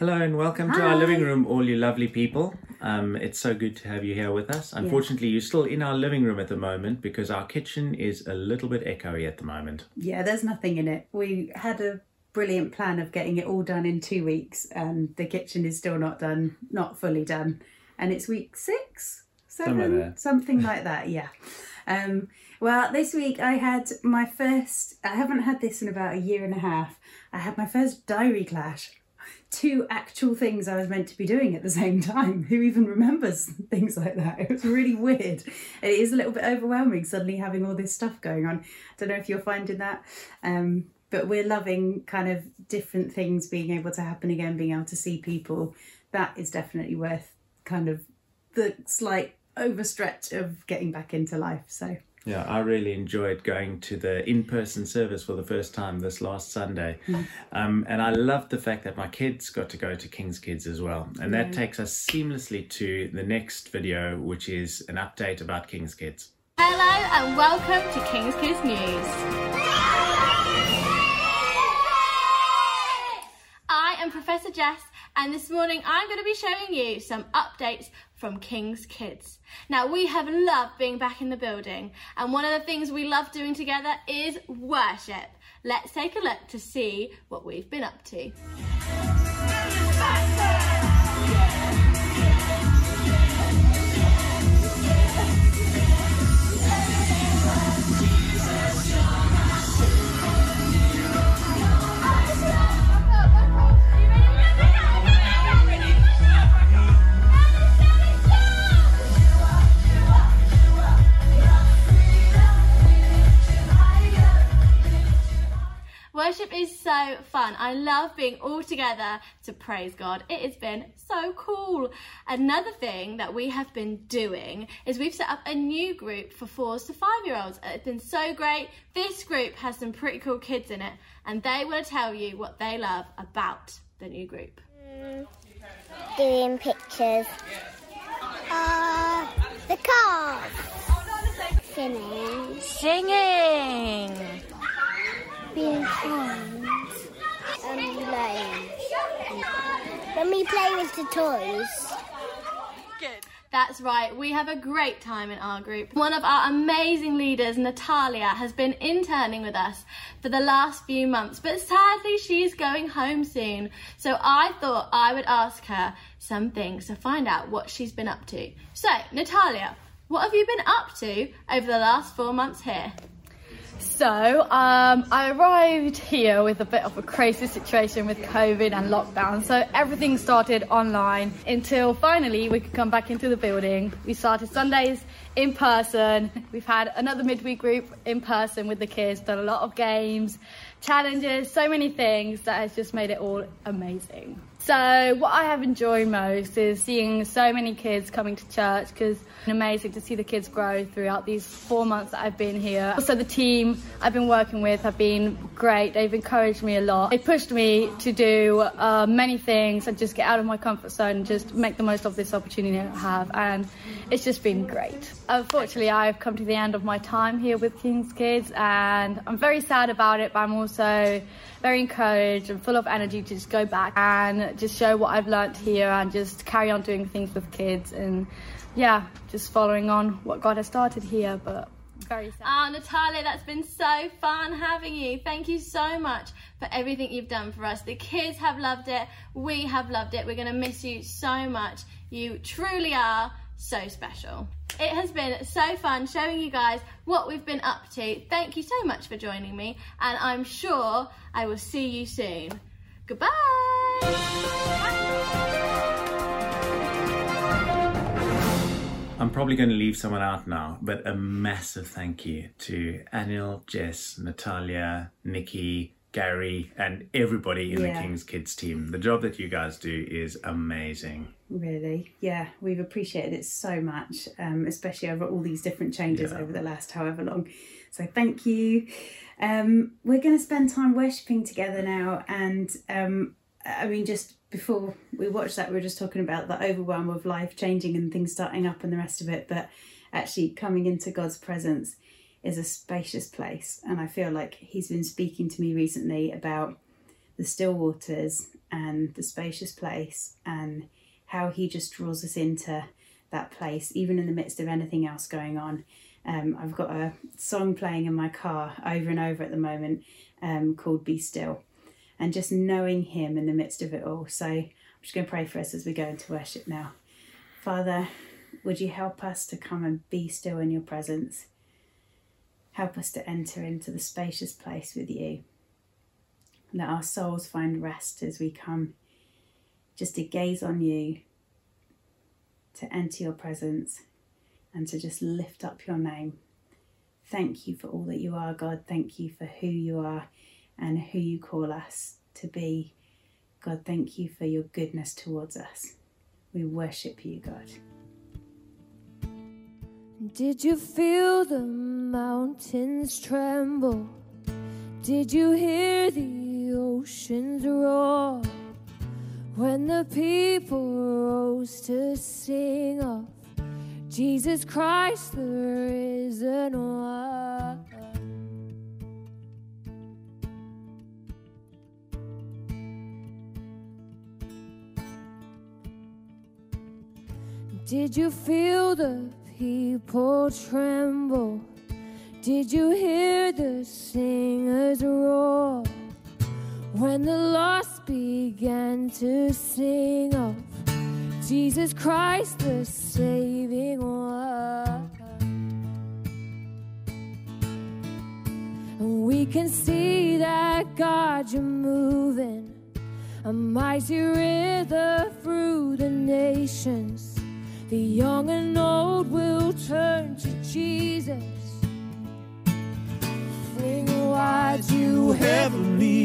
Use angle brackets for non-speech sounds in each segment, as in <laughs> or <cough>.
Hello and welcome to our living room, all you lovely people. Um, it's so good to have you here with us. Unfortunately, you're still in our living room at the moment because our kitchen is a little bit echoey at the moment. Yeah, there's nothing in it. We had a brilliant plan of getting it all done in two weeks, and the kitchen is still not done, not fully done. And it's week six, seven, Something like that. something like that. Yeah. Um, well, this week I had my first. I haven't had this in about a year and a half. I had my first diary clash. Two actual things I was meant to be doing at the same time. <laughs> Who even remembers things like that? It was really weird. It is a little bit overwhelming suddenly having all this stuff going on. I don't know if you're finding that. Um, but we're loving kind of different things being able to happen again, being able to see people. That is definitely worth kind of the slight overstretch of getting back into life. So Yeah, I really enjoyed going to the in person service for the first time this last Sunday. Um, and I loved the fact that my kids got to go to King's Kids as well. And that takes us seamlessly to the next video, which is an update about King's Kids. Hello and welcome to King's Kids News. I am Professor Jess and this morning I'm going to be showing you some updates from King's Kids. Now we have loved being back in the building and one of the things we love doing together is worship. Let's take a look to see what we've been up to. So fun. I love being all together to praise God. It has been so cool. Another thing that we have been doing is we've set up a new group for fours to five year olds. It's been so great. This group has some pretty cool kids in it, and they want to tell you what they love about the new group. doing pictures. Uh, the cars. Singing. Singing. Friends. And playing. When we play with the toys. Good. That's right, we have a great time in our group. One of our amazing leaders, Natalia, has been interning with us for the last few months, but sadly she's going home soon. So I thought I would ask her some things to find out what she's been up to. So, Natalia, what have you been up to over the last four months here? So, um, I arrived here with a bit of a crazy situation with COVID and lockdown. So, everything started online until finally we could come back into the building. We started Sundays in person. We've had another midweek group in person with the kids, done a lot of games, challenges, so many things that has just made it all amazing. So, what I have enjoyed most is seeing so many kids coming to church because it's amazing to see the kids grow throughout these four months that I've been here. Also, the team I've been working with have been great. They've encouraged me a lot. They pushed me to do uh, many things and just get out of my comfort zone and just make the most of this opportunity I have. And it's just been great. Unfortunately, I've come to the end of my time here with King's Kids and I'm very sad about it, but I'm also very encouraged and full of energy to just go back and just show what I've learnt here and just carry on doing things with kids and yeah, just following on what God has started here. But very sad. Ah, Natalia, that's been so fun having you. Thank you so much for everything you've done for us. The kids have loved it. We have loved it. We're going to miss you so much. You truly are so special. It has been so fun showing you guys what we've been up to. Thank you so much for joining me, and I'm sure I will see you soon. Goodbye. I'm probably going to leave someone out now, but a massive thank you to Anil, Jess, Natalia, Nikki, Gary, and everybody in Yeah. the King's Kids team. The job that you guys do is amazing. Really, yeah, we've appreciated it so much, um, especially over all these different changes Yeah. over the last however long. So thank you. Um, we're going to spend time worshipping together now, and um, I mean, just before we watched that, we were just talking about the overwhelm of life changing and things starting up and the rest of it, but actually coming into God's presence is a spacious place, and I feel like He's been speaking to me recently about the still waters and the spacious place and how he just draws us into that place, even in the midst of anything else going on. Um, I've got a song playing in my car over and over at the moment um, called Be Still, and just knowing Him in the midst of it all. So I'm just going to pray for us as we go into worship now. Father, would you help us to come and be still in your presence? Help us to enter into the spacious place with you. Let our souls find rest as we come just to gaze on you, to enter your presence, and to just lift up your name. Thank you for all that you are, God. Thank you for who you are and who you call us to be. God, thank you for your goodness towards us. We worship you, God. Did you feel the mountains tremble? Did you hear the oceans roar? When the people rose to sing of Jesus Christ, the risen one. Did you feel the people tremble? Did you hear the singers roar? When the lost began to sing of Jesus Christ, the saving one. And we can see that God, you're moving a mighty river through the nations. The young and old will turn to Jesus. Fling wide you heavenly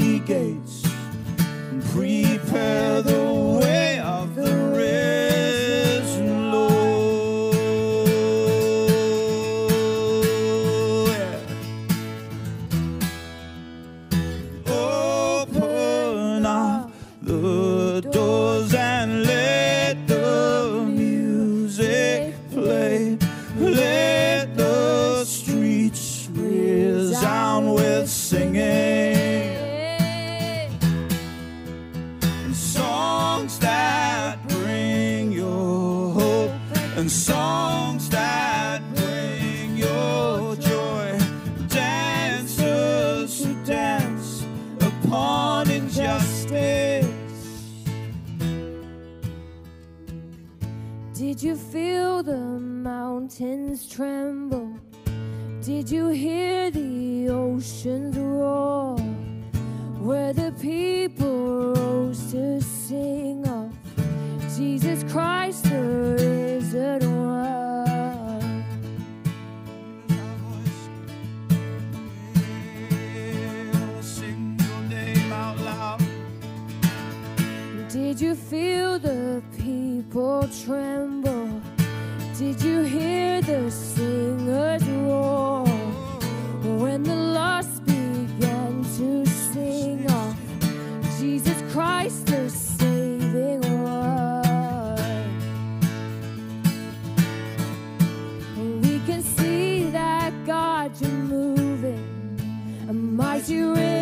mighty river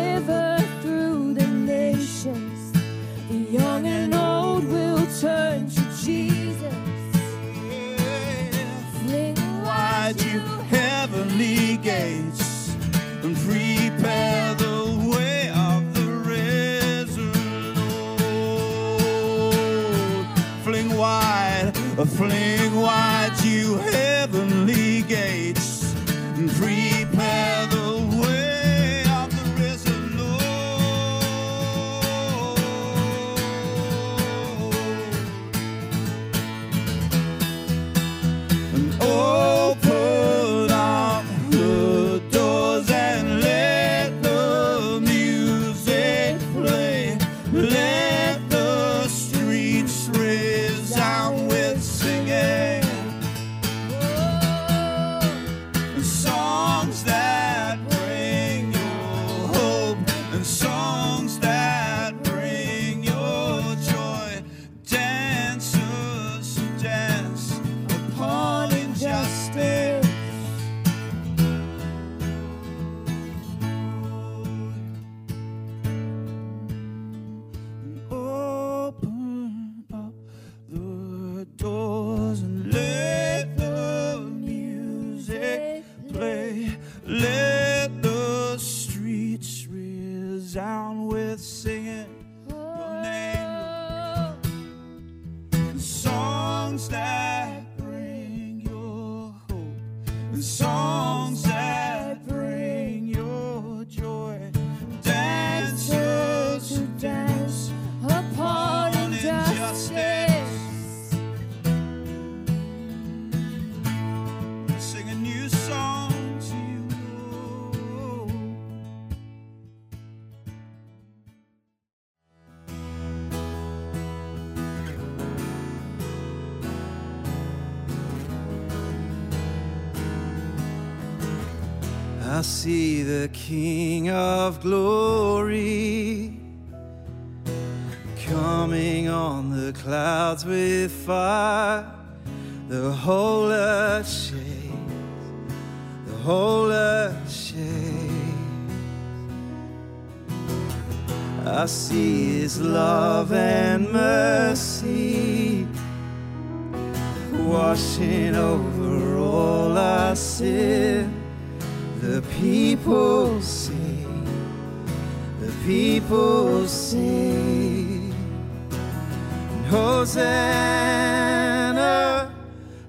the King of glory coming on the clouds with fire. The whole earth shakes, the whole earth shakes. I see his love and mercy washing over all our sin. People sing, the people sing. Hosanna,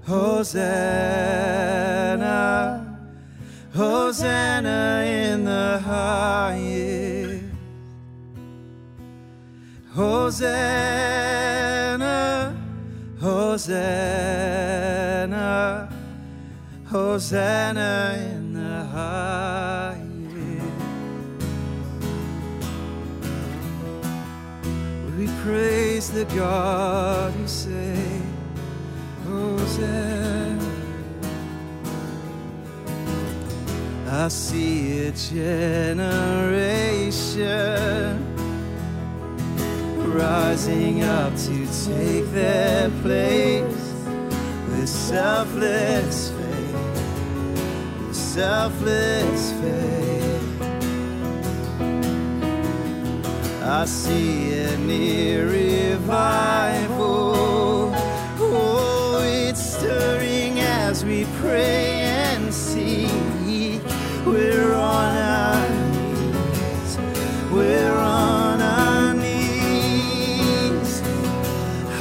Hosanna, Hosanna in the highest. Hosanna, Hosanna, Hosanna the God who saved Hosanna. I see a generation rising up to take their place with selfless faith, with selfless faith. I see a near revival. Oh, it's stirring as we pray and seek. We're on our knees. We're on our knees.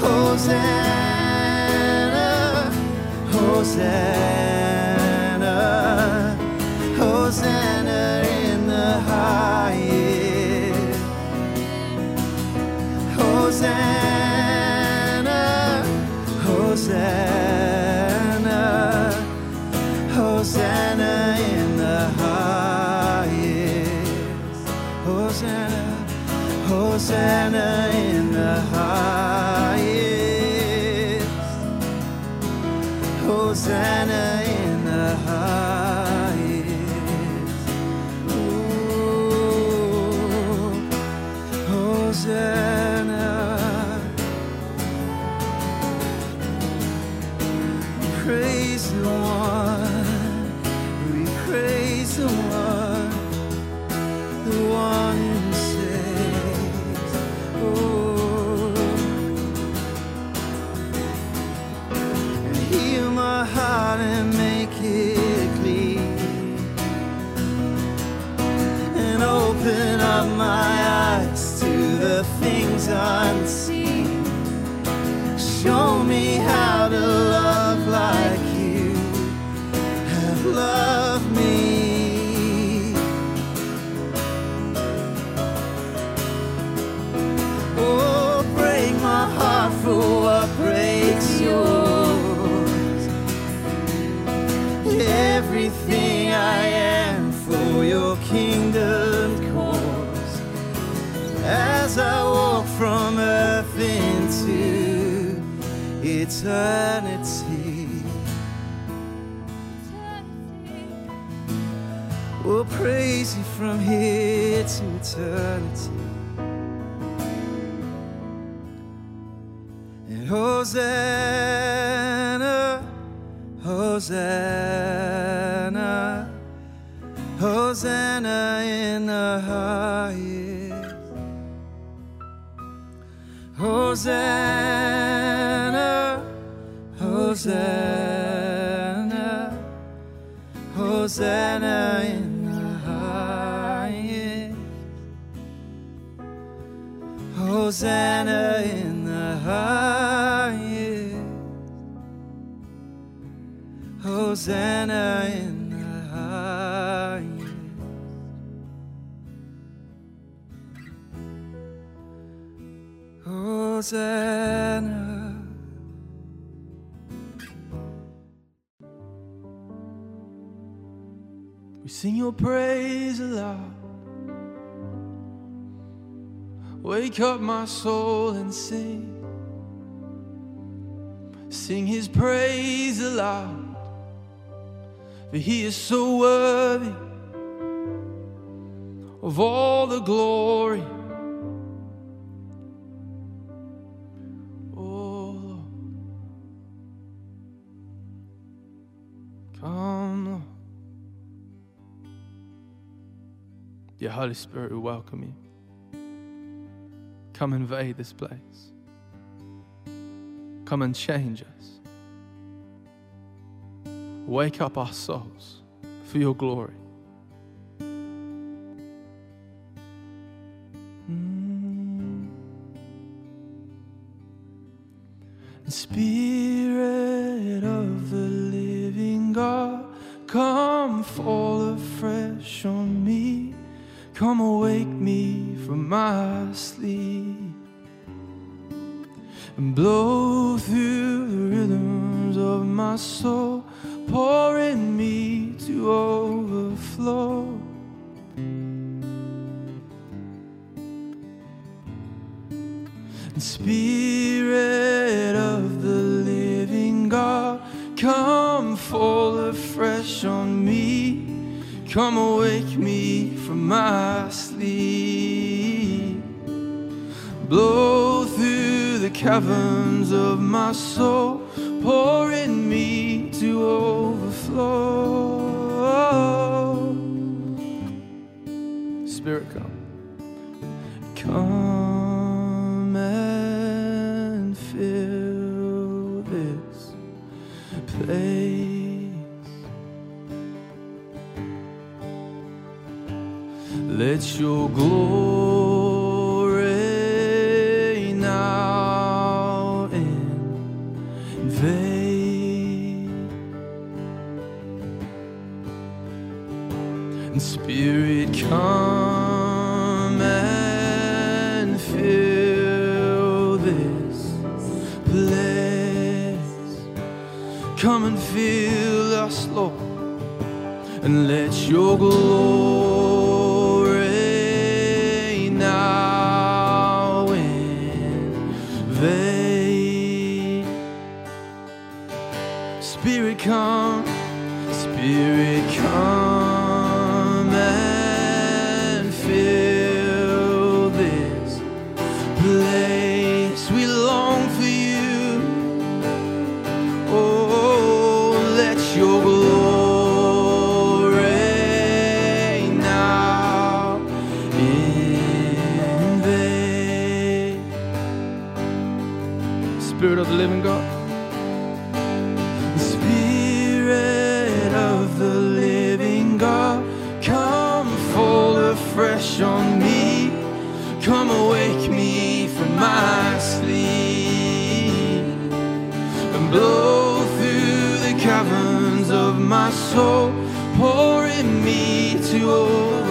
Hosanna, Hosanna, Hosanna things from here to eternity. And Hosanna, Hosanna, Hosanna in the highest. Hosanna, Hosanna, Hosanna Hosanna in the highest. Hosanna in the highest. Hosanna. We sing your praise aloud. Wake up my soul and sing. Sing his praise aloud, for he is so worthy of all the glory. Oh, Your Holy Spirit, will welcome you. Come invade this place. Come and change us. Wake up our souls for your glory. Spirit come. blow through the caverns of my soul, pouring me to old.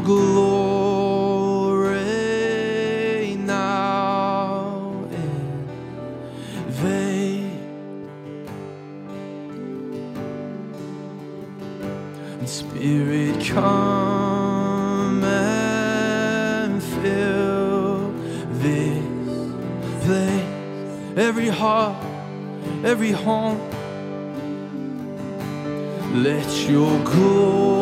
glory now invade. And Spirit, come and fill this place, every heart, every home. Let your glory.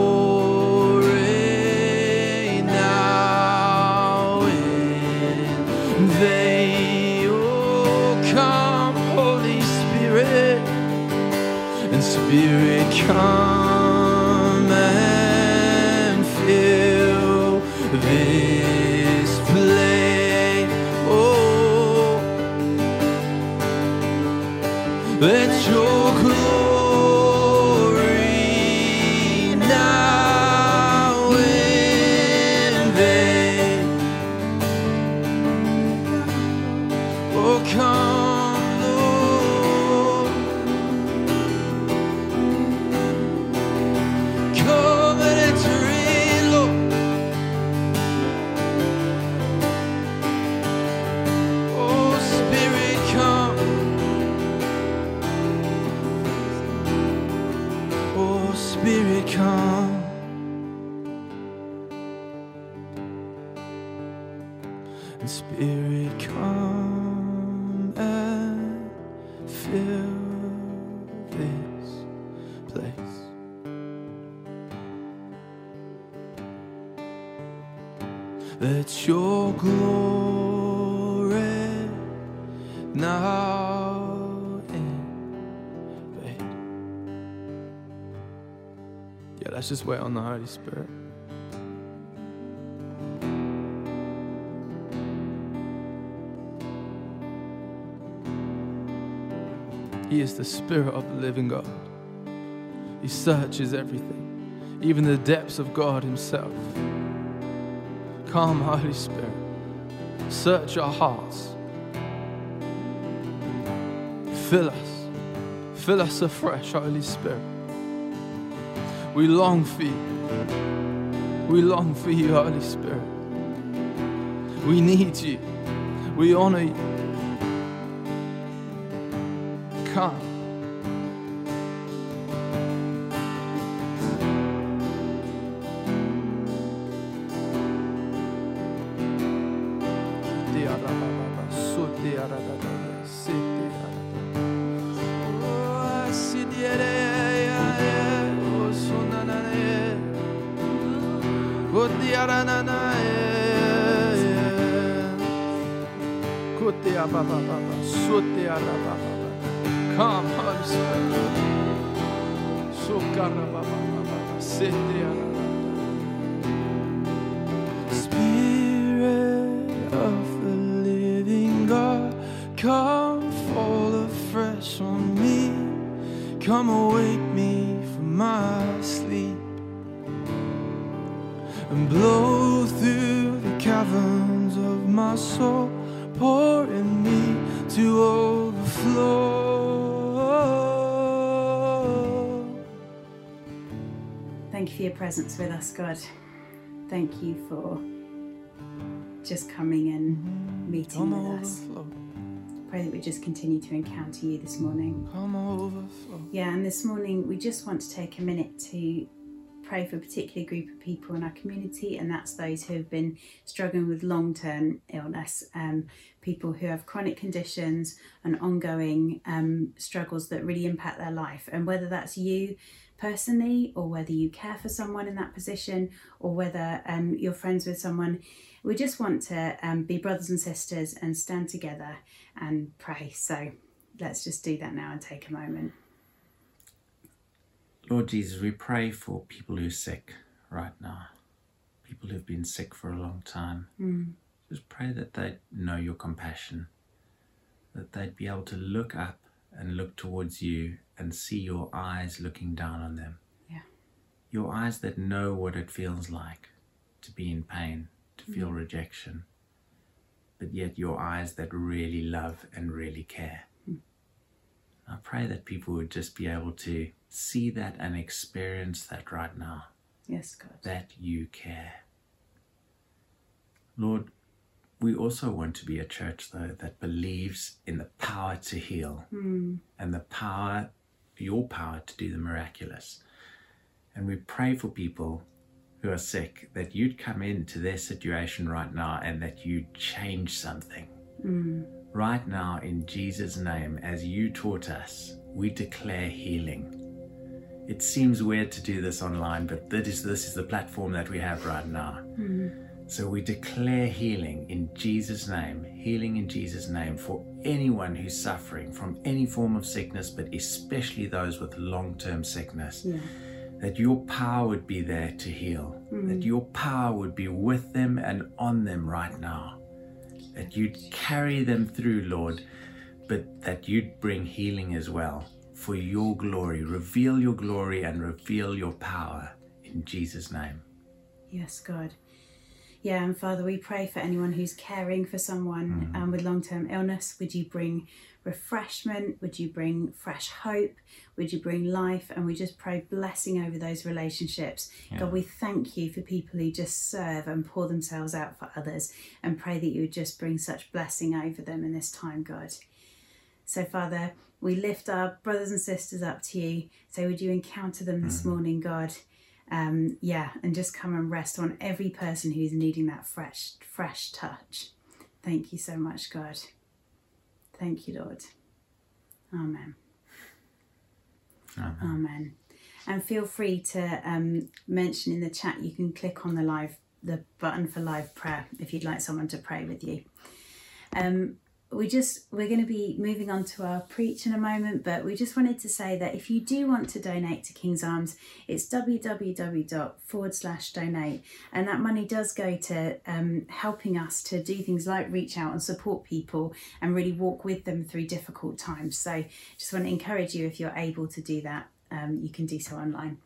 come and fill this place. Oh, let your. Let's just wait on the Holy Spirit. He is the Spirit of the living God. He searches everything, even the depths of God Himself. Come, Holy Spirit, search our hearts. Fill us, fill us afresh, Holy Spirit. We long for you. We long for you, Holy Spirit. We need you. We honor you. Come. Come, Holy Spirit. Spirit of the living God, come fall afresh on me. Come awake me from my sleep and blow presence with us, God. Thank you for just coming and meeting Come with us. overflow, Pray that we just continue to encounter you this morning. Yeah, and this morning we just want to take a minute to pray for a particular group of people in our community, and that's those who have been struggling with long term illness, um, people who have chronic conditions and ongoing um, struggles that really impact their life. And whether that's you personally, or whether you care for someone in that position, or whether um, you're friends with someone, we just want to um, be brothers and sisters and stand together and pray. So let's just do that now and take a moment. Lord Jesus, we pray for people who are sick right now, people who've been sick for a long time. Just pray that they know your compassion, that they'd be able to look up and look towards you and see your eyes looking down on them. Yeah. Your eyes that know what it feels like to be in pain, to feel mm-hmm. rejection, but yet your eyes that really love and really care. Hmm. I pray that people would just be able to see that and experience that right now, Yes, God. that you care. Lord, we also want to be a church, though, that believes in the power to heal hmm. and the power, your power to do the miraculous. And we pray for people who are sick that you'd come into their situation right now and that you'd change something. Mm. Right now, in Jesus' name, as you taught us, we declare healing. It seems weird to do this online, but that is, this is the platform that we have right now. Mm. So we declare healing in Jesus' name, healing in Jesus' name for anyone who's suffering from any form of sickness, but especially those with long term sickness. That your power would be there to heal, mm. that your power would be with them and on them right now. That you'd carry them through, Lord, but that you'd bring healing as well for your glory. Reveal your glory and reveal your power in Jesus' name. Yes, God. Yeah, and Father, we pray for anyone who's caring for someone um, with long term illness. Would you bring refreshment? Would you bring fresh hope? Would you bring life? And we just pray blessing over those relationships. God, we thank you for people who just serve and pour themselves out for others and pray that you would just bring such blessing over them in this time, God. So, Father, we lift our brothers and sisters up to you. So, would you encounter them this morning, God? Um, yeah, and just come and rest on every person who's needing that fresh, fresh touch. Thank you so much, God. Thank you, Lord. Amen. Amen. And feel free to um, mention in the chat. You can click on the live the button for live prayer if you'd like someone to pray with you. Um, we just we're going to be moving on to our preach in a moment but we just wanted to say that if you do want to donate to king's arms it's www forward slash donate. And that money does go to um, helping us to do things like reach out and support people and really walk with them through difficult times. So just want to encourage you if you're able to do that um, you can do so online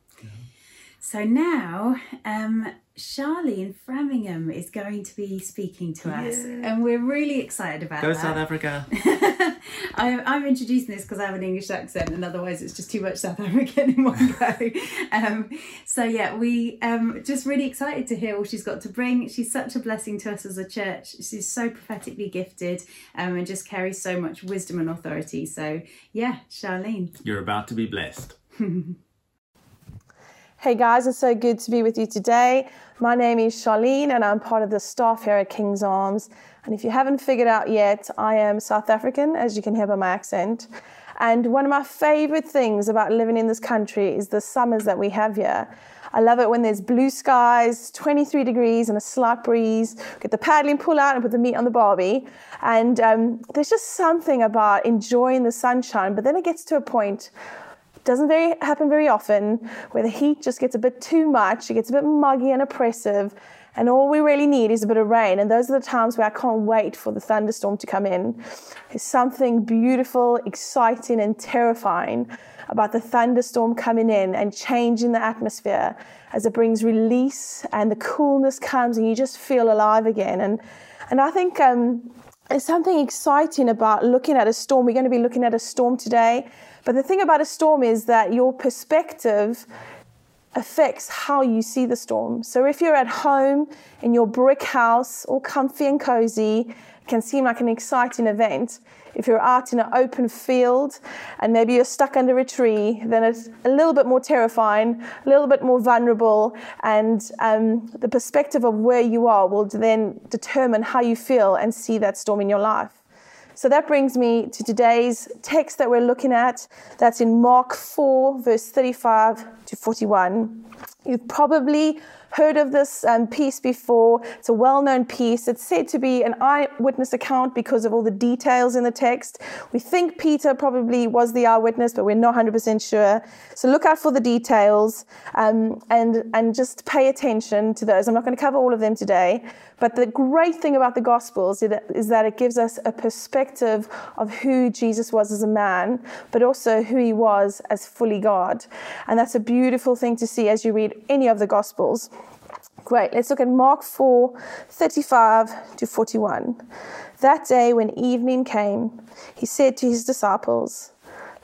so now, um, Charlene Framingham is going to be speaking to us, and we're really excited about Go that. South Africa. <laughs> I'm, I'm introducing this because I have an English accent, and otherwise it's just too much South African in one <laughs> go. um, so yeah, we um, just really excited to hear all she's got to bring. She's such a blessing to us as a church. She's so prophetically gifted, um, and just carries so much wisdom and authority. So yeah, Charlene. You're about to be blessed. <laughs> Hey guys, it's so good to be with you today. My name is Charlene and I'm part of the staff here at King's Arms. And if you haven't figured out yet, I am South African, as you can hear by my accent. And one of my favorite things about living in this country is the summers that we have here. I love it when there's blue skies, 23 degrees, and a slight breeze. Get the paddling pull out and put the meat on the barbie. And um, there's just something about enjoying the sunshine. But then it gets to a point doesn't very happen very often where the heat just gets a bit too much it gets a bit muggy and oppressive and all we really need is a bit of rain. And those are the times where i can't wait for the thunderstorm to come in. There's something beautiful exciting and terrifying about the thunderstorm coming in and changing the atmosphere as it brings release and the coolness comes and you just feel alive again. And and i think um, there's something exciting about looking at a storm. We're going to be looking at a storm today but the thing about a storm is that your perspective affects how you see the storm. So if you're at home in your brick house, all comfy and cozy, it can seem like an exciting event. If you're out in an open field and maybe you're stuck under a tree, then it's a little bit more terrifying, a little bit more vulnerable, and um, the perspective of where you are will then determine how you feel and see that storm in your life. So that brings me to today's text that we're looking at. That's in Mark 4, verse 35 to 41. You've probably heard of this um, piece before. It's a well known piece. It's said to be an eyewitness account because of all the details in the text. We think Peter probably was the eyewitness, but we're not 100% sure. So look out for the details um, and, and just pay attention to those. I'm not going to cover all of them today. But the great thing about the Gospels is that it gives us a perspective of who Jesus was as a man, but also who he was as fully God. And that's a beautiful thing to see as you read any of the Gospels. Great, let's look at Mark 4 35 to 41. That day, when evening came, he said to his disciples,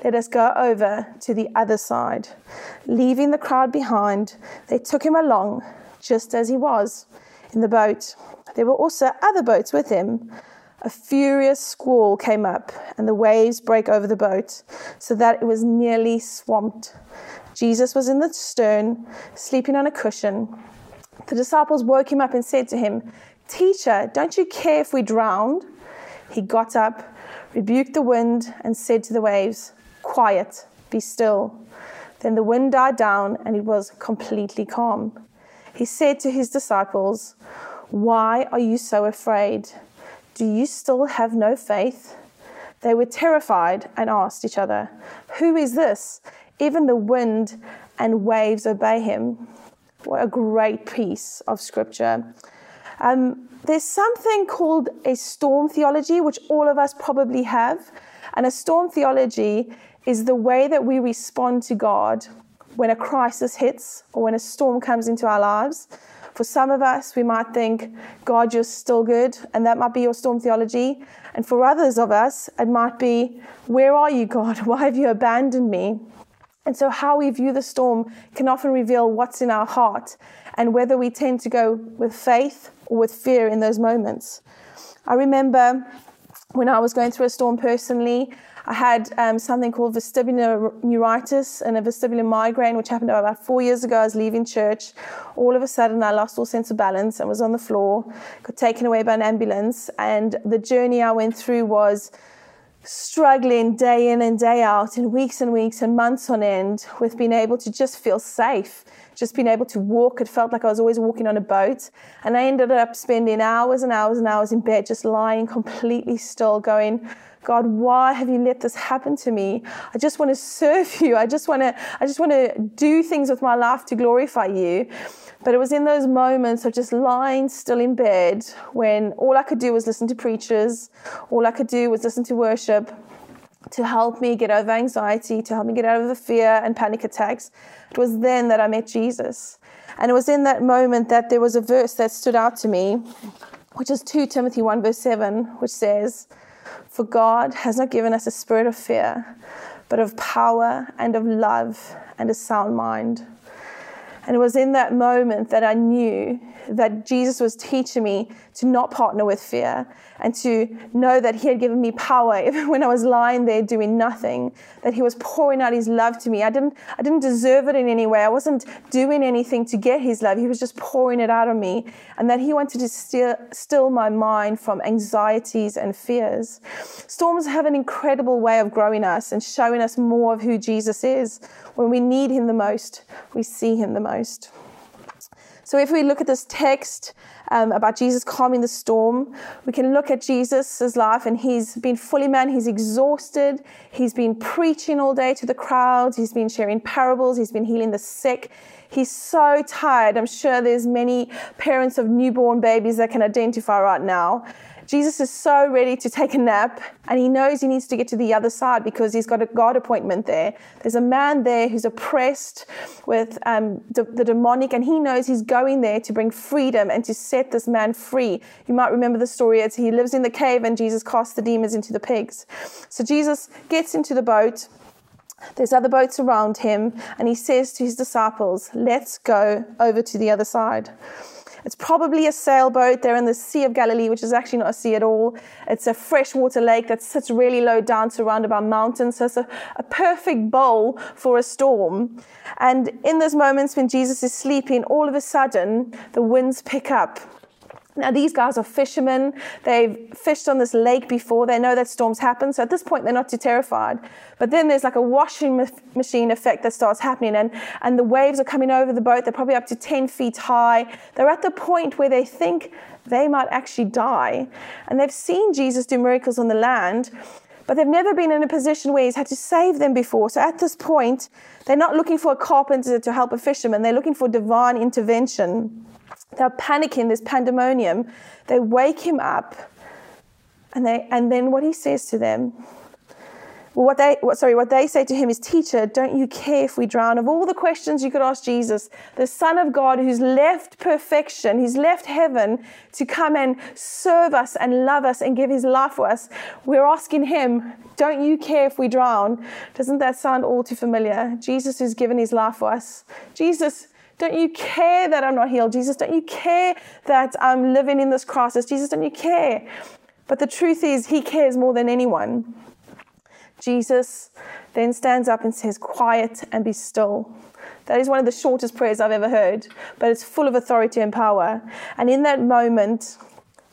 Let us go over to the other side. Leaving the crowd behind, they took him along just as he was in the boat. There were also other boats with him. A furious squall came up, and the waves broke over the boat, so that it was nearly swamped. Jesus was in the stern, sleeping on a cushion. The disciples woke him up and said to him, Teacher, don't you care if we drowned? He got up, rebuked the wind, and said to the waves, Quiet, be still. Then the wind died down, and it was completely calm. He said to his disciples, Why are you so afraid? Do you still have no faith? They were terrified and asked each other, Who is this? Even the wind and waves obey him. What a great piece of scripture. Um, there's something called a storm theology, which all of us probably have. And a storm theology is the way that we respond to God when a crisis hits or when a storm comes into our lives. For some of us, we might think, God, you're still good, and that might be your storm theology. And for others of us, it might be, Where are you, God? <laughs> Why have you abandoned me? And so, how we view the storm can often reveal what's in our heart and whether we tend to go with faith or with fear in those moments. I remember when I was going through a storm personally, I had um, something called vestibular neuritis and a vestibular migraine, which happened about four years ago. I was leaving church. All of a sudden, I lost all sense of balance and was on the floor, got taken away by an ambulance. And the journey I went through was struggling day in and day out, in weeks and weeks and months on end, with being able to just feel safe, just being able to walk. It felt like I was always walking on a boat. And I ended up spending hours and hours and hours in bed, just lying completely still, going, God, why have you let this happen to me? I just want to serve you. I just want to, I just want to do things with my life to glorify you. But it was in those moments of just lying still in bed when all I could do was listen to preachers, all I could do was listen to worship to help me get over anxiety, to help me get out of the fear and panic attacks. It was then that I met Jesus. And it was in that moment that there was a verse that stood out to me, which is 2 Timothy 1, verse 7, which says, For God has not given us a spirit of fear, but of power and of love and a sound mind. And it was in that moment that I knew that Jesus was teaching me to not partner with fear and to know that He had given me power <laughs> even when I was lying there doing nothing, that He was pouring out His love to me. I didn't, I didn't deserve it in any way. I wasn't doing anything to get His love. He was just pouring it out on me, and that He wanted to still, still my mind from anxieties and fears. Storms have an incredible way of growing us and showing us more of who Jesus is. When we need Him the most, we see Him the most. So if we look at this text um, about Jesus calming the storm, we can look at Jesus' life and he's been fully man, he's exhausted, he's been preaching all day to the crowds, he's been sharing parables, he's been healing the sick. He's so tired. I'm sure there's many parents of newborn babies that can identify right now. Jesus is so ready to take a nap, and he knows he needs to get to the other side because he's got a God appointment there. There's a man there who's oppressed with um, the, the demonic, and he knows he's going there to bring freedom and to set this man free. You might remember the story as he lives in the cave, and Jesus casts the demons into the pigs. So Jesus gets into the boat. There's other boats around him, and he says to his disciples, Let's go over to the other side. It's probably a sailboat. They're in the Sea of Galilee, which is actually not a sea at all. It's a freshwater lake that sits really low down, surrounded by mountains. So it's a, a perfect bowl for a storm. And in those moments when Jesus is sleeping, all of a sudden the winds pick up now, these guys are fishermen. They've fished on this lake before. They know that storms happen. So at this point, they're not too terrified. But then there's like a washing machine effect that starts happening, and, and the waves are coming over the boat. They're probably up to 10 feet high. They're at the point where they think they might actually die. And they've seen Jesus do miracles on the land, but they've never been in a position where he's had to save them before. So at this point, they're not looking for a carpenter to help a fisherman, they're looking for divine intervention. They're panicking, there's pandemonium. They wake him up, and, they, and then what he says to them, well, what they, what, sorry, what they say to him is, Teacher, don't you care if we drown? Of all the questions you could ask Jesus, the Son of God who's left perfection, he's left heaven to come and serve us and love us and give his life for us, we're asking him, Don't you care if we drown? Doesn't that sound all too familiar? Jesus has given his life for us. Jesus, don't you care that I'm not healed? Jesus, don't you care that I'm living in this crisis? Jesus, don't you care? But the truth is, He cares more than anyone. Jesus then stands up and says, Quiet and be still. That is one of the shortest prayers I've ever heard, but it's full of authority and power. And in that moment,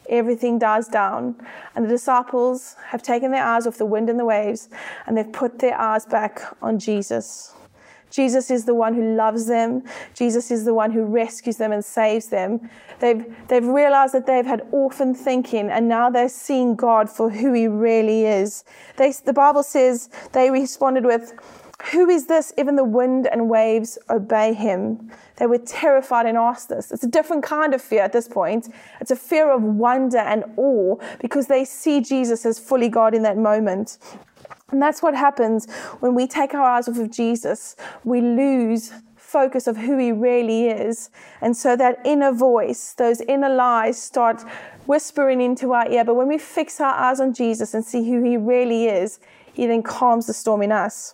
everything dies down. And the disciples have taken their eyes off the wind and the waves, and they've put their eyes back on Jesus. Jesus is the one who loves them. Jesus is the one who rescues them and saves them. They've, they've realized that they've had orphan thinking and now they're seeing God for who he really is. They, the Bible says they responded with, Who is this? Even the wind and waves obey him. They were terrified and asked this. It's a different kind of fear at this point. It's a fear of wonder and awe because they see Jesus as fully God in that moment. And that's what happens when we take our eyes off of Jesus. We lose focus of who He really is. And so that inner voice, those inner lies start whispering into our ear. But when we fix our eyes on Jesus and see who He really is, He then calms the storm in us.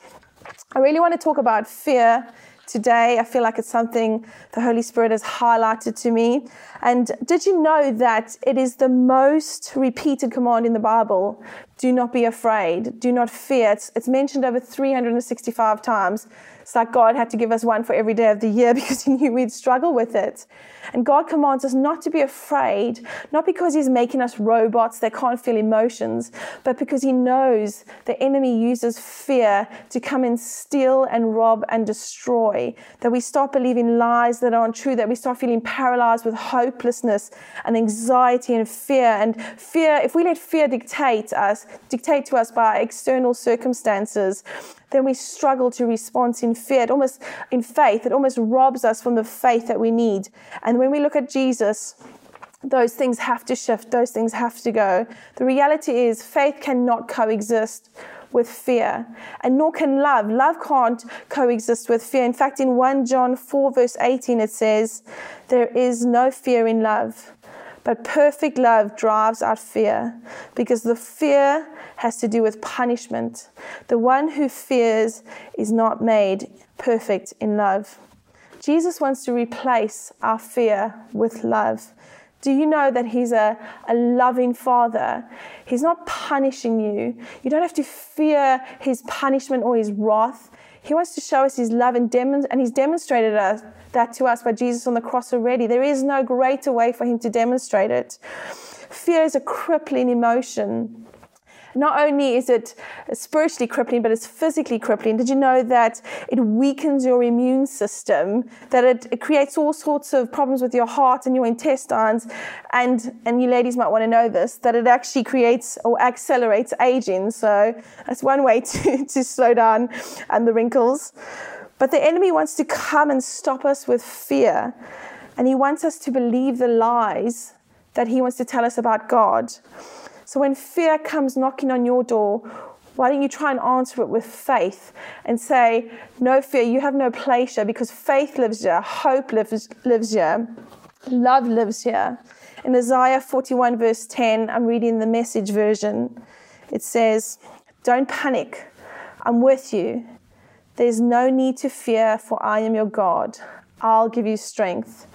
I really want to talk about fear today. I feel like it's something the Holy Spirit has highlighted to me. And did you know that it is the most repeated command in the Bible? Do not be afraid. Do not fear. It's, it's mentioned over 365 times. It's like God had to give us one for every day of the year <laughs> because he knew we'd struggle with it. And God commands us not to be afraid, not because He's making us robots that can't feel emotions, but because He knows the enemy uses fear to come and steal and rob and destroy. That we start believing lies that aren't true, that we start feeling paralyzed with hopelessness and anxiety and fear. And fear, if we let fear dictate us, dictate to us by external circumstances, then we struggle to respond in fear. It almost in faith, it almost robs us from the faith that we need. And when we look at Jesus, those things have to shift, those things have to go. The reality is, faith cannot coexist with fear, and nor can love. Love can't coexist with fear. In fact, in 1 John 4, verse 18, it says, There is no fear in love, but perfect love drives out fear, because the fear has to do with punishment. The one who fears is not made perfect in love. Jesus wants to replace our fear with love. Do you know that He's a, a loving Father? He's not punishing you. You don't have to fear His punishment or His wrath. He wants to show us His love and, dem- and He's demonstrated us, that to us by Jesus on the cross already. There is no greater way for Him to demonstrate it. Fear is a crippling emotion not only is it spiritually crippling, but it's physically crippling. Did you know that it weakens your immune system, that it, it creates all sorts of problems with your heart and your intestines? And, and you ladies might want to know this, that it actually creates or accelerates aging. So that's one way <laughs> to, to slow down and the wrinkles. But the enemy wants to come and stop us with fear. And he wants us to believe the lies that he wants to tell us about God. So when fear comes knocking on your door, why don't you try and answer it with faith and say, No fear, you have no place here because faith lives here, hope lives, lives here, love lives here. In Isaiah 41, verse 10, I'm reading the message version. It says, Don't panic, I'm with you. There's no need to fear, for I am your God. I'll give you strength.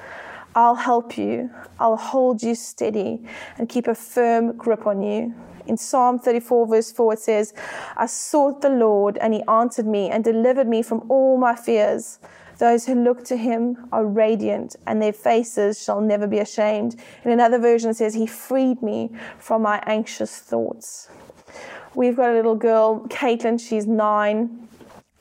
I'll help you. I'll hold you steady and keep a firm grip on you. In Psalm 34, verse 4, it says, I sought the Lord, and he answered me and delivered me from all my fears. Those who look to him are radiant, and their faces shall never be ashamed. In another version, it says, He freed me from my anxious thoughts. We've got a little girl, Caitlin, she's nine.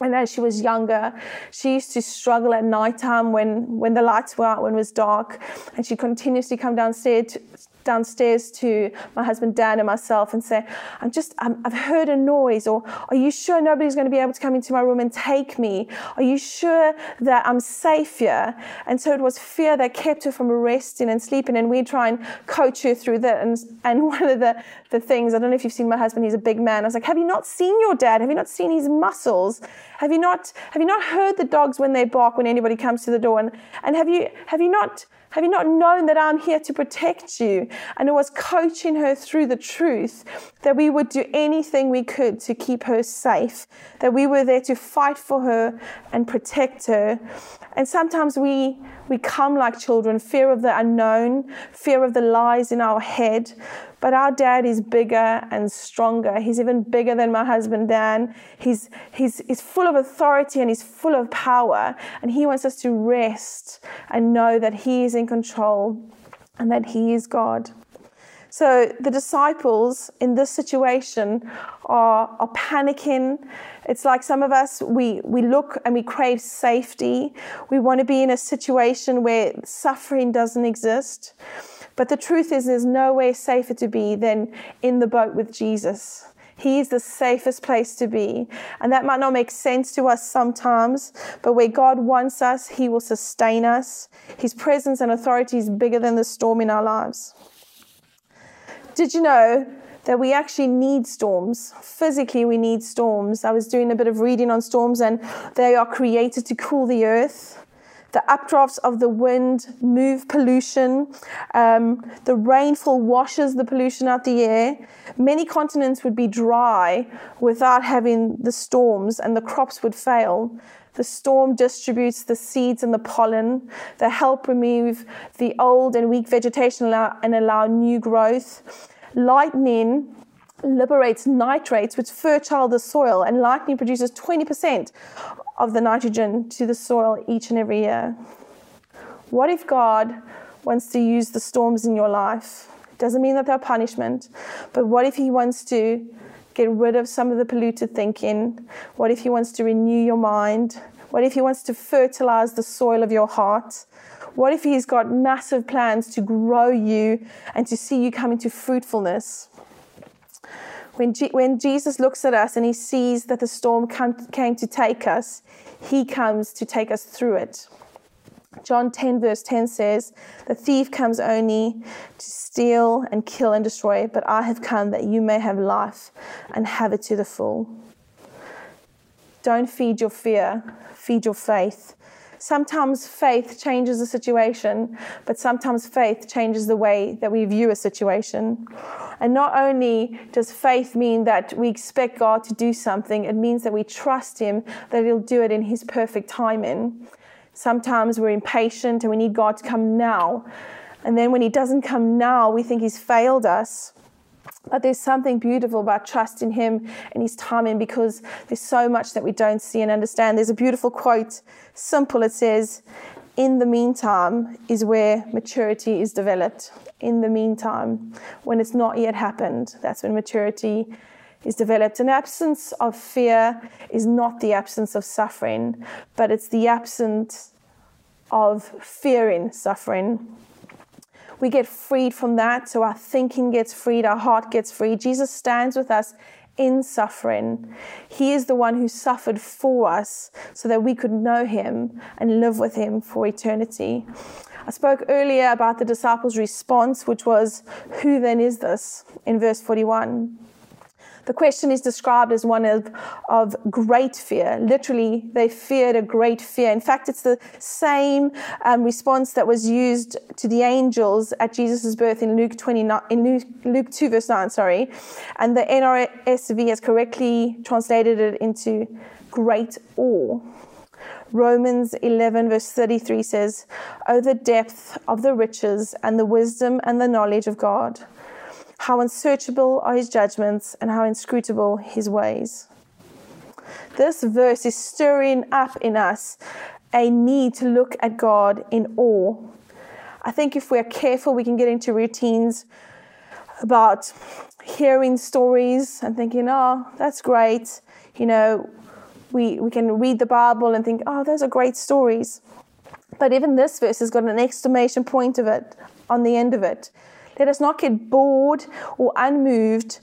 And as she was younger, she used to struggle at night time when, when the lights were out, when it was dark. And she continuously come downstairs downstairs to my husband Dan and myself and say, I'm just, i have heard a noise, or are you sure nobody's going to be able to come into my room and take me? Are you sure that I'm safe here? And so it was fear that kept her from resting and sleeping, and we'd try and coach her through that. And, and <laughs> one of the, the things, I don't know if you've seen my husband, he's a big man. I was like, Have you not seen your dad? Have you not seen his muscles? Have you not have you not heard the dogs when they bark when anybody comes to the door? And, and have you have you not have you not known that I'm here to protect you? And it was coaching her through the truth that we would do anything we could to keep her safe, that we were there to fight for her and protect her. And sometimes we we come like children, fear of the unknown, fear of the lies in our head. But our dad is bigger and stronger. He's even bigger than my husband, Dan. He's, he's, he's full of authority and he's full of power. And he wants us to rest and know that he is in control and that he is God. So the disciples in this situation are, are panicking. It's like some of us, we, we look and we crave safety. We want to be in a situation where suffering doesn't exist. But the truth is, there's nowhere safer to be than in the boat with Jesus. He is the safest place to be. And that might not make sense to us sometimes, but where God wants us, He will sustain us. His presence and authority is bigger than the storm in our lives. Did you know that we actually need storms? Physically, we need storms. I was doing a bit of reading on storms, and they are created to cool the earth. The updrafts of the wind move pollution. Um, the rainfall washes the pollution out of the air. Many continents would be dry without having the storms, and the crops would fail. The storm distributes the seeds and the pollen. that help remove the old and weak vegetation and allow new growth. Lightning liberates nitrates, which fertile the soil, and lightning produces 20% of the nitrogen to the soil each and every year. What if God wants to use the storms in your life? Doesn't mean that they're punishment, but what if He wants to get rid of some of the polluted thinking? What if He wants to renew your mind? What if He wants to fertilize the soil of your heart? What if He's got massive plans to grow you and to see you come into fruitfulness? When, G- when Jesus looks at us and he sees that the storm come, came to take us, he comes to take us through it. John 10, verse 10 says, The thief comes only to steal and kill and destroy, but I have come that you may have life and have it to the full. Don't feed your fear, feed your faith. Sometimes faith changes a situation, but sometimes faith changes the way that we view a situation. And not only does faith mean that we expect God to do something, it means that we trust Him that He'll do it in His perfect timing. Sometimes we're impatient and we need God to come now. And then when He doesn't come now, we think He's failed us. But there's something beautiful about trusting Him and His timing because there's so much that we don't see and understand. There's a beautiful quote, simple, it says, In the meantime is where maturity is developed. In the meantime, when it's not yet happened, that's when maturity is developed. An absence of fear is not the absence of suffering, but it's the absence of fearing suffering we get freed from that. So our thinking gets freed, our heart gets freed. Jesus stands with us in suffering. He is the one who suffered for us so that we could know him and live with him for eternity. I spoke earlier about the disciples' response, which was, Who then is this? in verse 41. The question is described as one of, of great fear. Literally, they feared a great fear. In fact, it's the same um, response that was used to the angels at Jesus' birth in Luke 29, in Luke, Luke 2, verse 9, sorry. And the NRSV has correctly translated it into great awe. Romans 11, verse 33 says, Oh, the depth of the riches and the wisdom and the knowledge of God how unsearchable are his judgments and how inscrutable his ways. This verse is stirring up in us a need to look at God in awe. I think if we're careful, we can get into routines about hearing stories and thinking, oh, that's great. You know, we, we can read the Bible and think, oh, those are great stories. But even this verse has got an exclamation point of it on the end of it. Let us not get bored or unmoved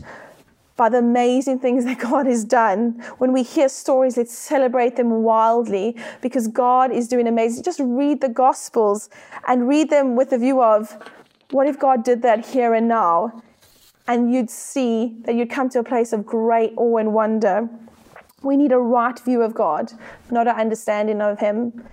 by the amazing things <laughs> that God has done. When we hear stories, let's celebrate them wildly because God is doing amazing. Just read the Gospels and read them with the view of what if God did that here and now? And you'd see that you'd come to a place of great awe and wonder. We need a right view of God, not an understanding of Him.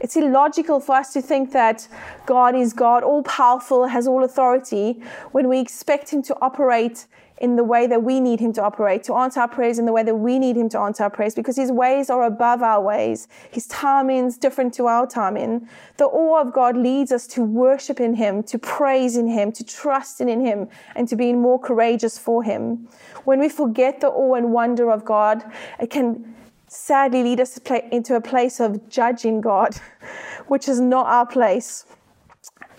It's illogical for us to think that God is God, all powerful, has all authority, when we expect Him to operate in the way that we need Him to operate, to answer our prayers in the way that we need Him to answer our prayers, because His ways are above our ways. His timing is different to our timing. The awe of God leads us to worship in Him, to praise in Him, to trust in Him, and to be more courageous for Him. When we forget the awe and wonder of God, it can sadly lead us into a place of judging God, <laughs> which is not our place.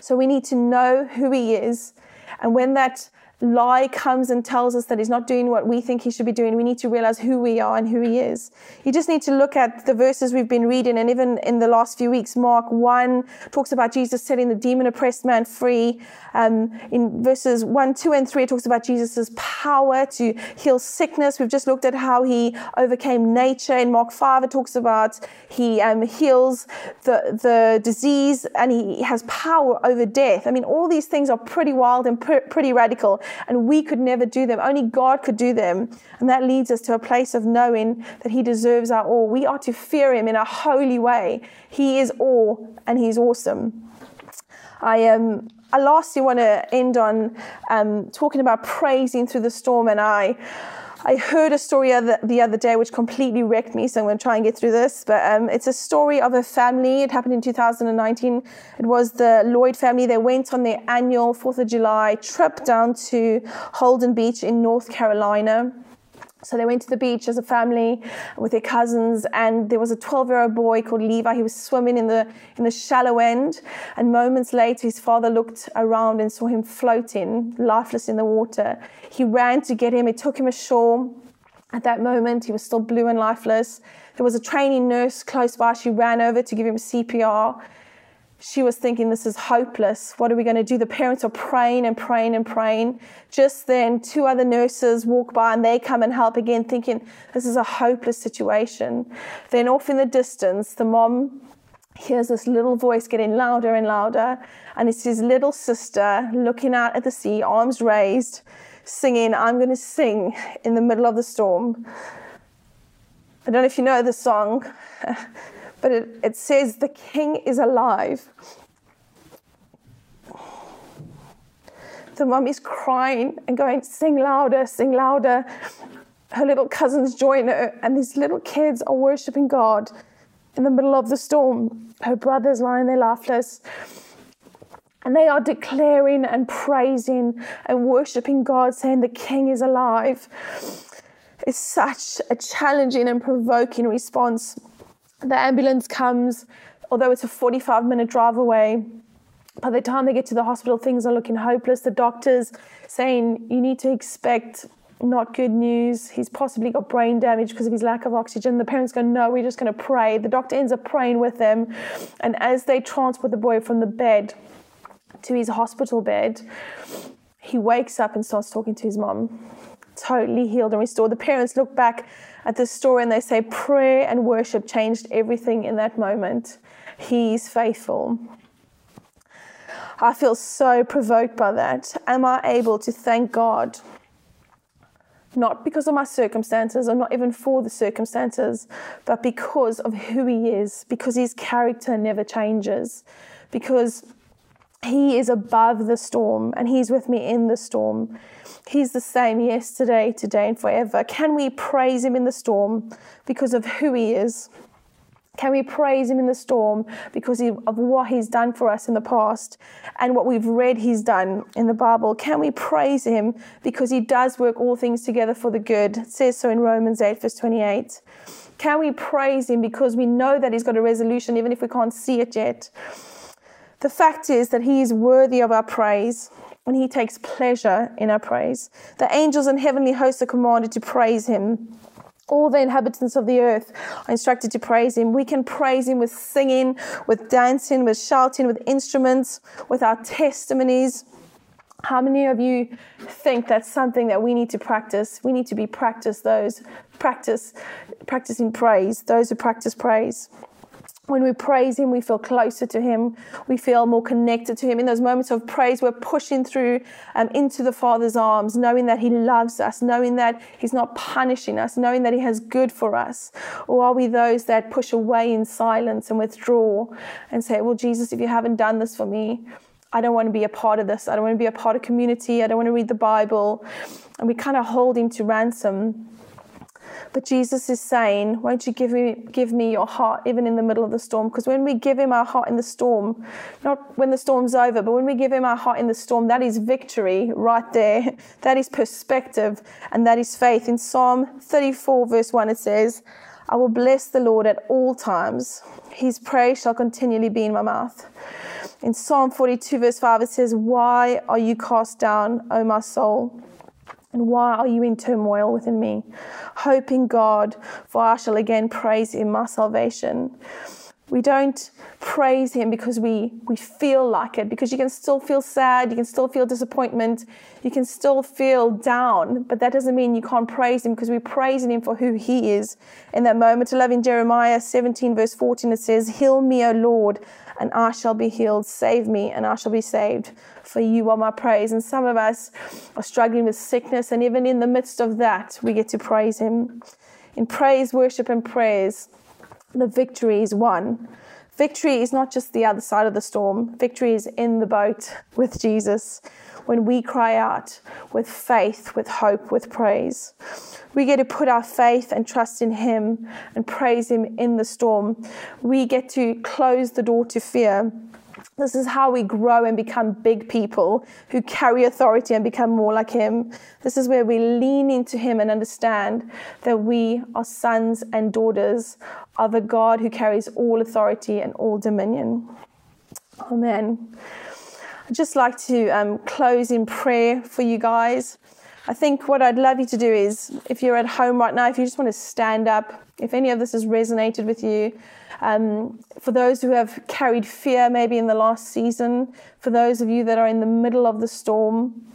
So we need to know who He is. And when that lie comes and tells us that he's not doing what we think he should be doing, we need to realize who we are and who he is. You just need to look at the verses we've been reading, and even in the last few weeks, Mark 1 talks about Jesus setting the demon oppressed man free. Um, in verses 1, 2, and 3, it talks about Jesus' power to heal sickness. We've just looked at how he overcame nature. In Mark 5, it talks about he um, heals the, the disease and he has power over death. I mean, all these things are pretty wild and pr- pretty radical. And we could never do them. Only God could do them. And that leads us to a place of knowing that He deserves our all. We are to fear Him in a holy way. He is all and He's awesome. I um, I lastly want to end on um, talking about praising through the storm, and I. I heard a story the other day which completely wrecked me, so I'm going to try and get through this. But um, it's a story of a family. It happened in 2019. It was the Lloyd family. They went on their annual 4th of July trip down to Holden Beach in North Carolina. So they went to the beach as a family with their cousins, and there was a 12-year-old boy called Levi. He was swimming in the in the shallow end, and moments later, his father looked around and saw him floating, lifeless in the water. He ran to get him. It took him ashore. At that moment, he was still blue and lifeless. There was a training nurse close by. She ran over to give him CPR she was thinking, This is hopeless. What are we going to do? The parents are praying and praying and praying. Just then, two other nurses walk by and they come and help again, thinking, This is a hopeless situation. Then, off in the distance, the mom hears this little voice getting louder and louder, and it's his little sister looking out at the sea, arms raised, singing, I'm going to sing in the middle of the storm. I don't know if you know the song. <laughs> but it, it says the king is alive. The mum is crying and going, sing louder, sing louder. Her little cousins join her, and these little kids are worshiping God in the middle of the storm. Her brothers lying there lifeless. And they are declaring and praising and worshiping God, saying, The King is alive. It's such a challenging and provoking response the ambulance comes, although it's a 45 minute drive away. By the time they get to the hospital, things are looking hopeless. The doctor's saying, You need to expect not good news. He's possibly got brain damage because of his lack of oxygen. The parents go, No, we're just going to pray. The doctor ends up praying with them. And as they transport the boy from the bed to his hospital bed, he wakes up and starts talking to his mom. Totally healed and restored. The parents look back at this story and they say prayer and worship changed everything in that moment. He's faithful. I feel so provoked by that. Am I able to thank God? Not because of my circumstances or not even for the circumstances, but because of who He is, because His character never changes, because He is above the storm and He's with me in the storm. He's the same yesterday, today, and forever. Can we praise Him in the storm because of who He is? Can we praise Him in the storm because of what He's done for us in the past and what we've read He's done in the Bible? Can we praise Him because He does work all things together for the good? It says so in Romans 8, verse 28. Can we praise Him because we know that He's got a resolution, even if we can't see it yet? The fact is that He is worthy of our praise and he takes pleasure in our praise. The angels and heavenly hosts are commanded to praise him. All the inhabitants of the earth are instructed to praise him. We can praise him with singing, with dancing, with shouting, with instruments, with our testimonies. How many of you think that's something that we need to practice? We need to be practice those practice practicing praise, those who practice praise. When we praise Him, we feel closer to Him. We feel more connected to Him. In those moments of praise, we're pushing through um, into the Father's arms, knowing that He loves us, knowing that He's not punishing us, knowing that He has good for us. Or are we those that push away in silence and withdraw and say, Well, Jesus, if you haven't done this for me, I don't want to be a part of this. I don't want to be a part of community. I don't want to read the Bible. And we kind of hold Him to ransom. But Jesus is saying, Won't you give me, give me your heart even in the middle of the storm? Because when we give him our heart in the storm, not when the storm's over, but when we give him our heart in the storm, that is victory right there. <laughs> That is perspective and that is faith. In Psalm 34, verse 1, it says, I will bless the Lord at all times. His praise shall continually be in my mouth. In Psalm 42, verse 5, it says, Why are you cast down, O my soul? And why are you in turmoil within me? Hope in God, for I shall again praise Him, my salvation. We don't praise Him because we, we feel like it, because you can still feel sad, you can still feel disappointment, you can still feel down, but that doesn't mean you can't praise Him because we're praising Him for who He is in that moment. I love in Jeremiah 17, verse 14, it says, Heal me, O Lord, and I shall be healed. Save me, and I shall be saved, for you are my praise. And some of us are struggling with sickness, and even in the midst of that, we get to praise Him. In praise, worship, and prayers, the victory is won. Victory is not just the other side of the storm, victory is in the boat with Jesus. When we cry out with faith, with hope, with praise, we get to put our faith and trust in Him and praise Him in the storm. We get to close the door to fear this is how we grow and become big people who carry authority and become more like Him. This is where we lean into Him and understand that we are sons and daughters of a God who carries all authority and all dominion. Amen. I'd just like to um, close in prayer for you guys. I think what I'd love you to do is, if you're at home right now, if you just want to stand up, if any of this has resonated with you, um, for those who have carried fear maybe in the last season, for those of you that are in the middle of the storm,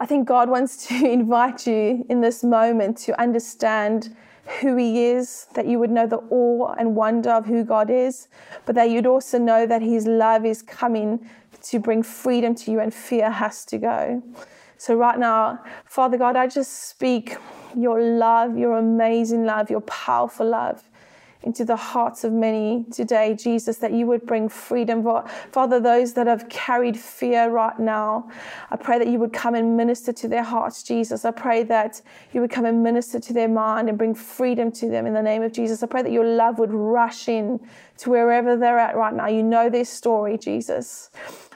I think God wants to <laughs> invite you in this moment to understand who He is, that you would know the awe and wonder of who God is, but that you'd also know that His love is coming to bring freedom to you and fear has to go. So, right now, Father God, I just speak your love, your amazing love, your powerful love into the hearts of many today, Jesus, that you would bring freedom. Father, those that have carried fear right now, I pray that you would come and minister to their hearts, Jesus. I pray that you would come and minister to their mind and bring freedom to them in the name of Jesus. I pray that your love would rush in to wherever they're at right now. You know their story, Jesus.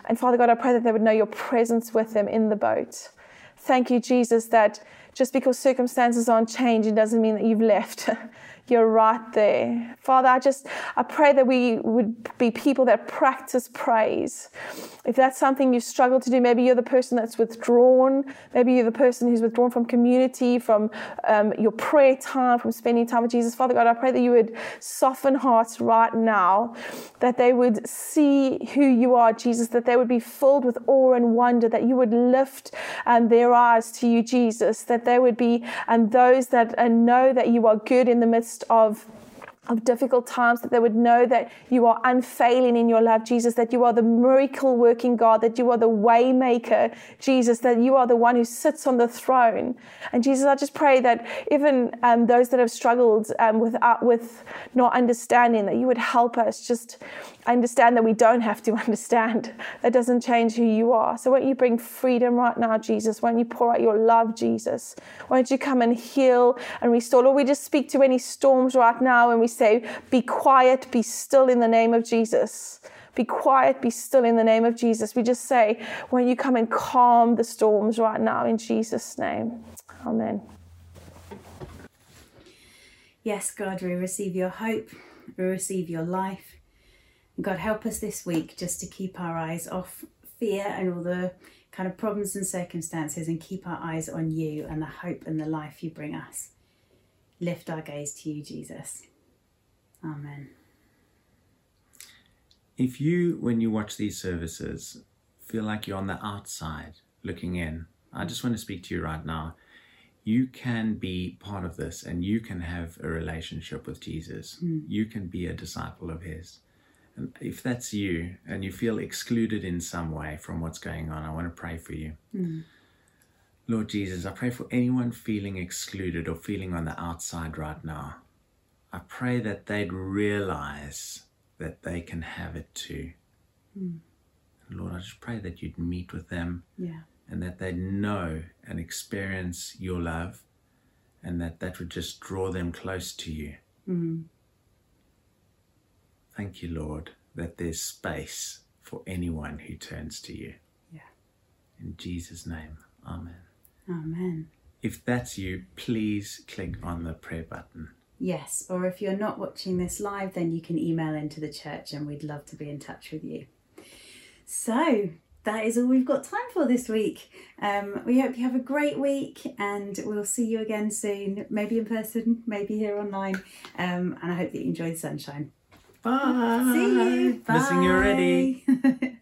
And Father God, I pray that they would know your presence with them in the boat. Thank you, Jesus, that just because circumstances aren't changing doesn't mean that you've left. <laughs> You're right there. Father, I just, I pray that we would be people that practice praise. If that's something you struggle to do, maybe you're the person that's withdrawn. Maybe you're the person who's withdrawn from community, from um, your prayer time, from spending time with Jesus. Father God, I pray that you would soften hearts right now, that they would see who you are, Jesus, that they would be filled with awe and wonder, that you would lift um, their eyes to you, Jesus, that they would be and um, those that uh, know that you are good in the midst of of difficult times, that they would know that you are unfailing in your love, Jesus, that you are the miracle working God, that you are the way maker, Jesus, that you are the one who sits on the throne. And Jesus, I just pray that even um, those that have struggled um, with, uh, with not understanding, that you would help us just understand that we don't have to <laughs> understand. That doesn't change who you are. So won't you bring freedom right now, Jesus? Won't you pour out your love, Jesus? Won't you come and heal and restore? Lord, we just speak to any storms right now and we say, Be quiet, be still in the name of Jesus. Be quiet, be still in the name of Jesus. We just say, Won't you come and calm the storms right now in Jesus' name? Amen. Yes, God, we receive your hope, we receive your life. God, help us this week just to keep our eyes off fear and all the kind of problems and circumstances and keep our eyes on you and the hope and the life you bring us. Lift our gaze to you, Jesus. Amen. If you, when you watch these services, feel like you're on the outside looking in, I just want to speak to you right now. You can be part of this and you can have a relationship with Jesus. Mm. You can be a disciple of His. And if that's you and you feel excluded in some way from what's going on, I want to pray for you. Mm. Lord Jesus, I pray for anyone feeling excluded or feeling on the outside right now. I pray that they'd realize that they can have it too. Mm. Lord, I just pray that you'd meet with them yeah. and that they'd know and experience your love and that that would just draw them close to you. Mm. Thank you, Lord, that there's space for anyone who turns to you. Yeah. In Jesus' name, Amen. Amen. If that's you, please click on the prayer button. Yes, or if you're not watching this live, then you can email into the church and we'd love to be in touch with you. So, that is all we've got time for this week. Um, we hope you have a great week and we'll see you again soon, maybe in person, maybe here online. Um, and I hope that you enjoy the sunshine. Bye. See you. Missing you already. Bye. <laughs>